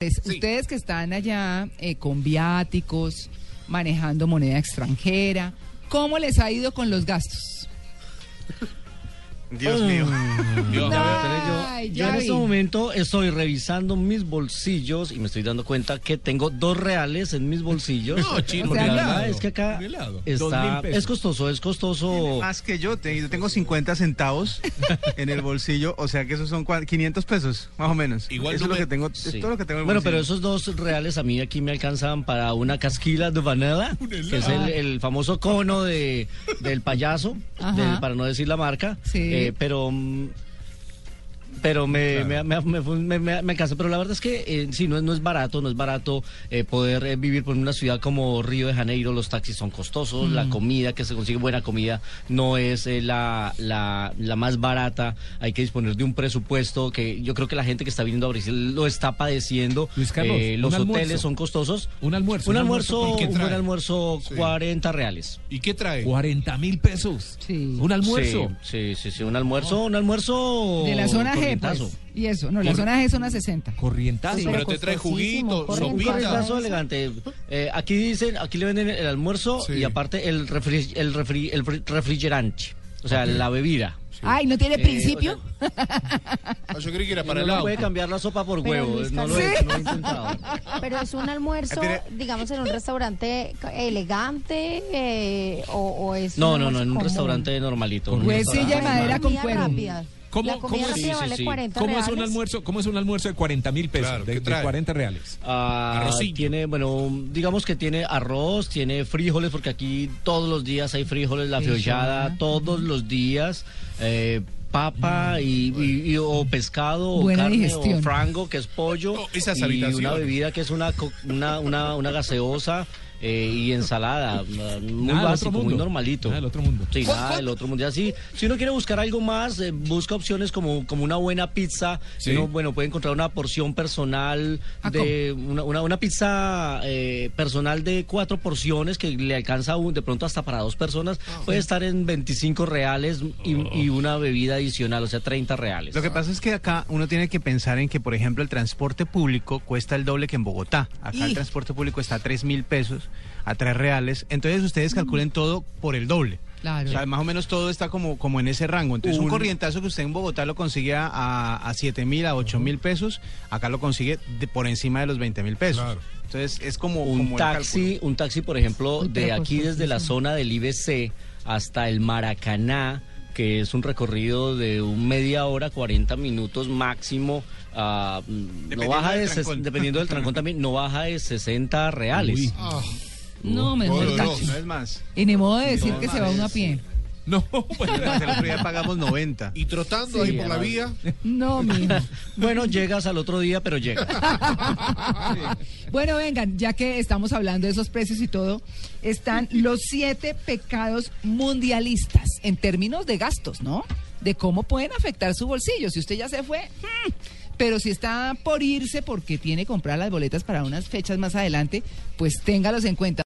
Pues, Ustedes que están allá eh, con viáticos, manejando moneda extranjera, ¿cómo les ha ido con los gastos? Dios mío. Dios, Ay, yo, yo en este momento estoy revisando mis bolsillos y me estoy dando cuenta que tengo dos reales en mis bolsillos. No, chino, O sea, la verdad es que acá está, es costoso, es costoso. Más que yo, te- yo tengo 50 centavos en el bolsillo, o sea que esos son cua- 500 pesos, más o menos. Igual Eso es lo que tengo, Sí. es todo lo que tengo en el Bueno, pero esos dos reales a mí aquí me alcanzan para una casquila de vanilla, que es el, el famoso cono de, del payaso, del- para no decir la marca. Sí. Eh, pero mm, pero me, me, me, me, me, me- me alcanza. Pero la verdad es que eh, sí, no es, no es barato, no es barato eh, poder eh, vivir por una ciudad como Río de Janeiro. Los taxis son costosos, la comida que se consigue, buena comida, no es eh, la, la, la más barata. Hay que disponer de un presupuesto que yo creo que la gente que está viniendo a Brasil lo está padeciendo. Luis Carlos, Eh, un los almuerzo. hoteles son costosos. Un almuerzo. Un almuerzo, ¿qué un buen trae? almuerzo, Sí. 40 reales. ¿Y qué trae? 40 mil pesos. Sí. Un almuerzo. Sí, sí, sí, sí, un almuerzo, un almuerzo. De la zona G, corrientazo. pues. Y eso, no, la zona G son a 60. Corrientazo. Sí. Pero te trae juguito, sopita. elegante. Eh, aquí dicen, aquí le venden el almuerzo Sí. y aparte el, refri- el, refri- el fri- refrigerante. O sea, la bebida. Ay, ¿no tiene Eh, principio? Ah, yo creí que era Y para no el le lado. puede cambiar la sopa por huevo. No lo, he, no lo he intentado. Pero es un almuerzo, Tiene- digamos, en un restaurante elegante eh, o, o es No, no, no, en un almuerzo restaurante normalito. un Pues restaurante silla de madera con comida cuero. rápida. ¿Cómo- la comida cómo- rápida sí, sí, vale sí. 40 ¿Cómo es un almuerzo? ¿Cómo es un almuerzo de 40 mil pesos? Claro, de, ¿qué de trae? 40 reales. Ah, tiene, bueno, digamos que tiene arroz, tiene frijoles, porque aquí todos los días hay frijoles, la feijoada, todos los días. eh, papa y, y- y- o pescado o Buena carne digestión. o frango que es pollo Oh, esas y una bebida que es una co- una, una, una gaseosa eh, y ensalada muy Nada básico muy normalito Nada del otro mundo. Sí, nada del otro mundo. Así, si uno quiere buscar algo más, eh, busca opciones como, como una buena pizza. Sí. Uno, bueno, puede encontrar una porción personal Ah, de una, una, una pizza eh, personal de cuatro porciones que le alcanza un, de pronto hasta para dos personas. Puede estar en 25 reales y, y una bebida adicional, o sea, 30 reales. Lo que pasa es que acá uno tiene que pensar en que, por ejemplo, el transporte público cuesta el doble que en Bogotá. Acá Y- el transporte público está a 3 mil pesos, a 3 reales. Entonces ustedes calculen todo por el doble. Claro. O sea, más o menos todo está como, como en ese rango. Entonces, un, Un- corrientazo que usted en Bogotá lo consigue a, a 7 mil, a 8 mil pesos, acá lo consigue de- por encima de los 20 mil pesos. Claro. Entonces, es como, un como taxi, un taxi, por ejemplo, de aquí desde la zona del IBC hasta el Maracaná, que es un recorrido de un media hora, 40 minutos máximo, ah, mm, no baja del de trancón. dependiendo del trancón también, no baja de 60 reales. Uy. No, mejor taxi. No es más. Y ni modo de decir No, que se va uno a pie. No, bueno. El otro día pagamos 90. Y trotando Sí, ahí por la vía. No, mijo. Bueno, llegas al otro día, pero llegas. Bueno, vengan, ya que estamos hablando de esos precios y todo, están los siete pecados mundialistas en términos de gastos, ¿no? De cómo pueden afectar su bolsillo. Si usted ya se fue, hmm, pero si está por irse porque tiene que comprar las boletas para unas fechas más adelante, pues téngalos en cuenta.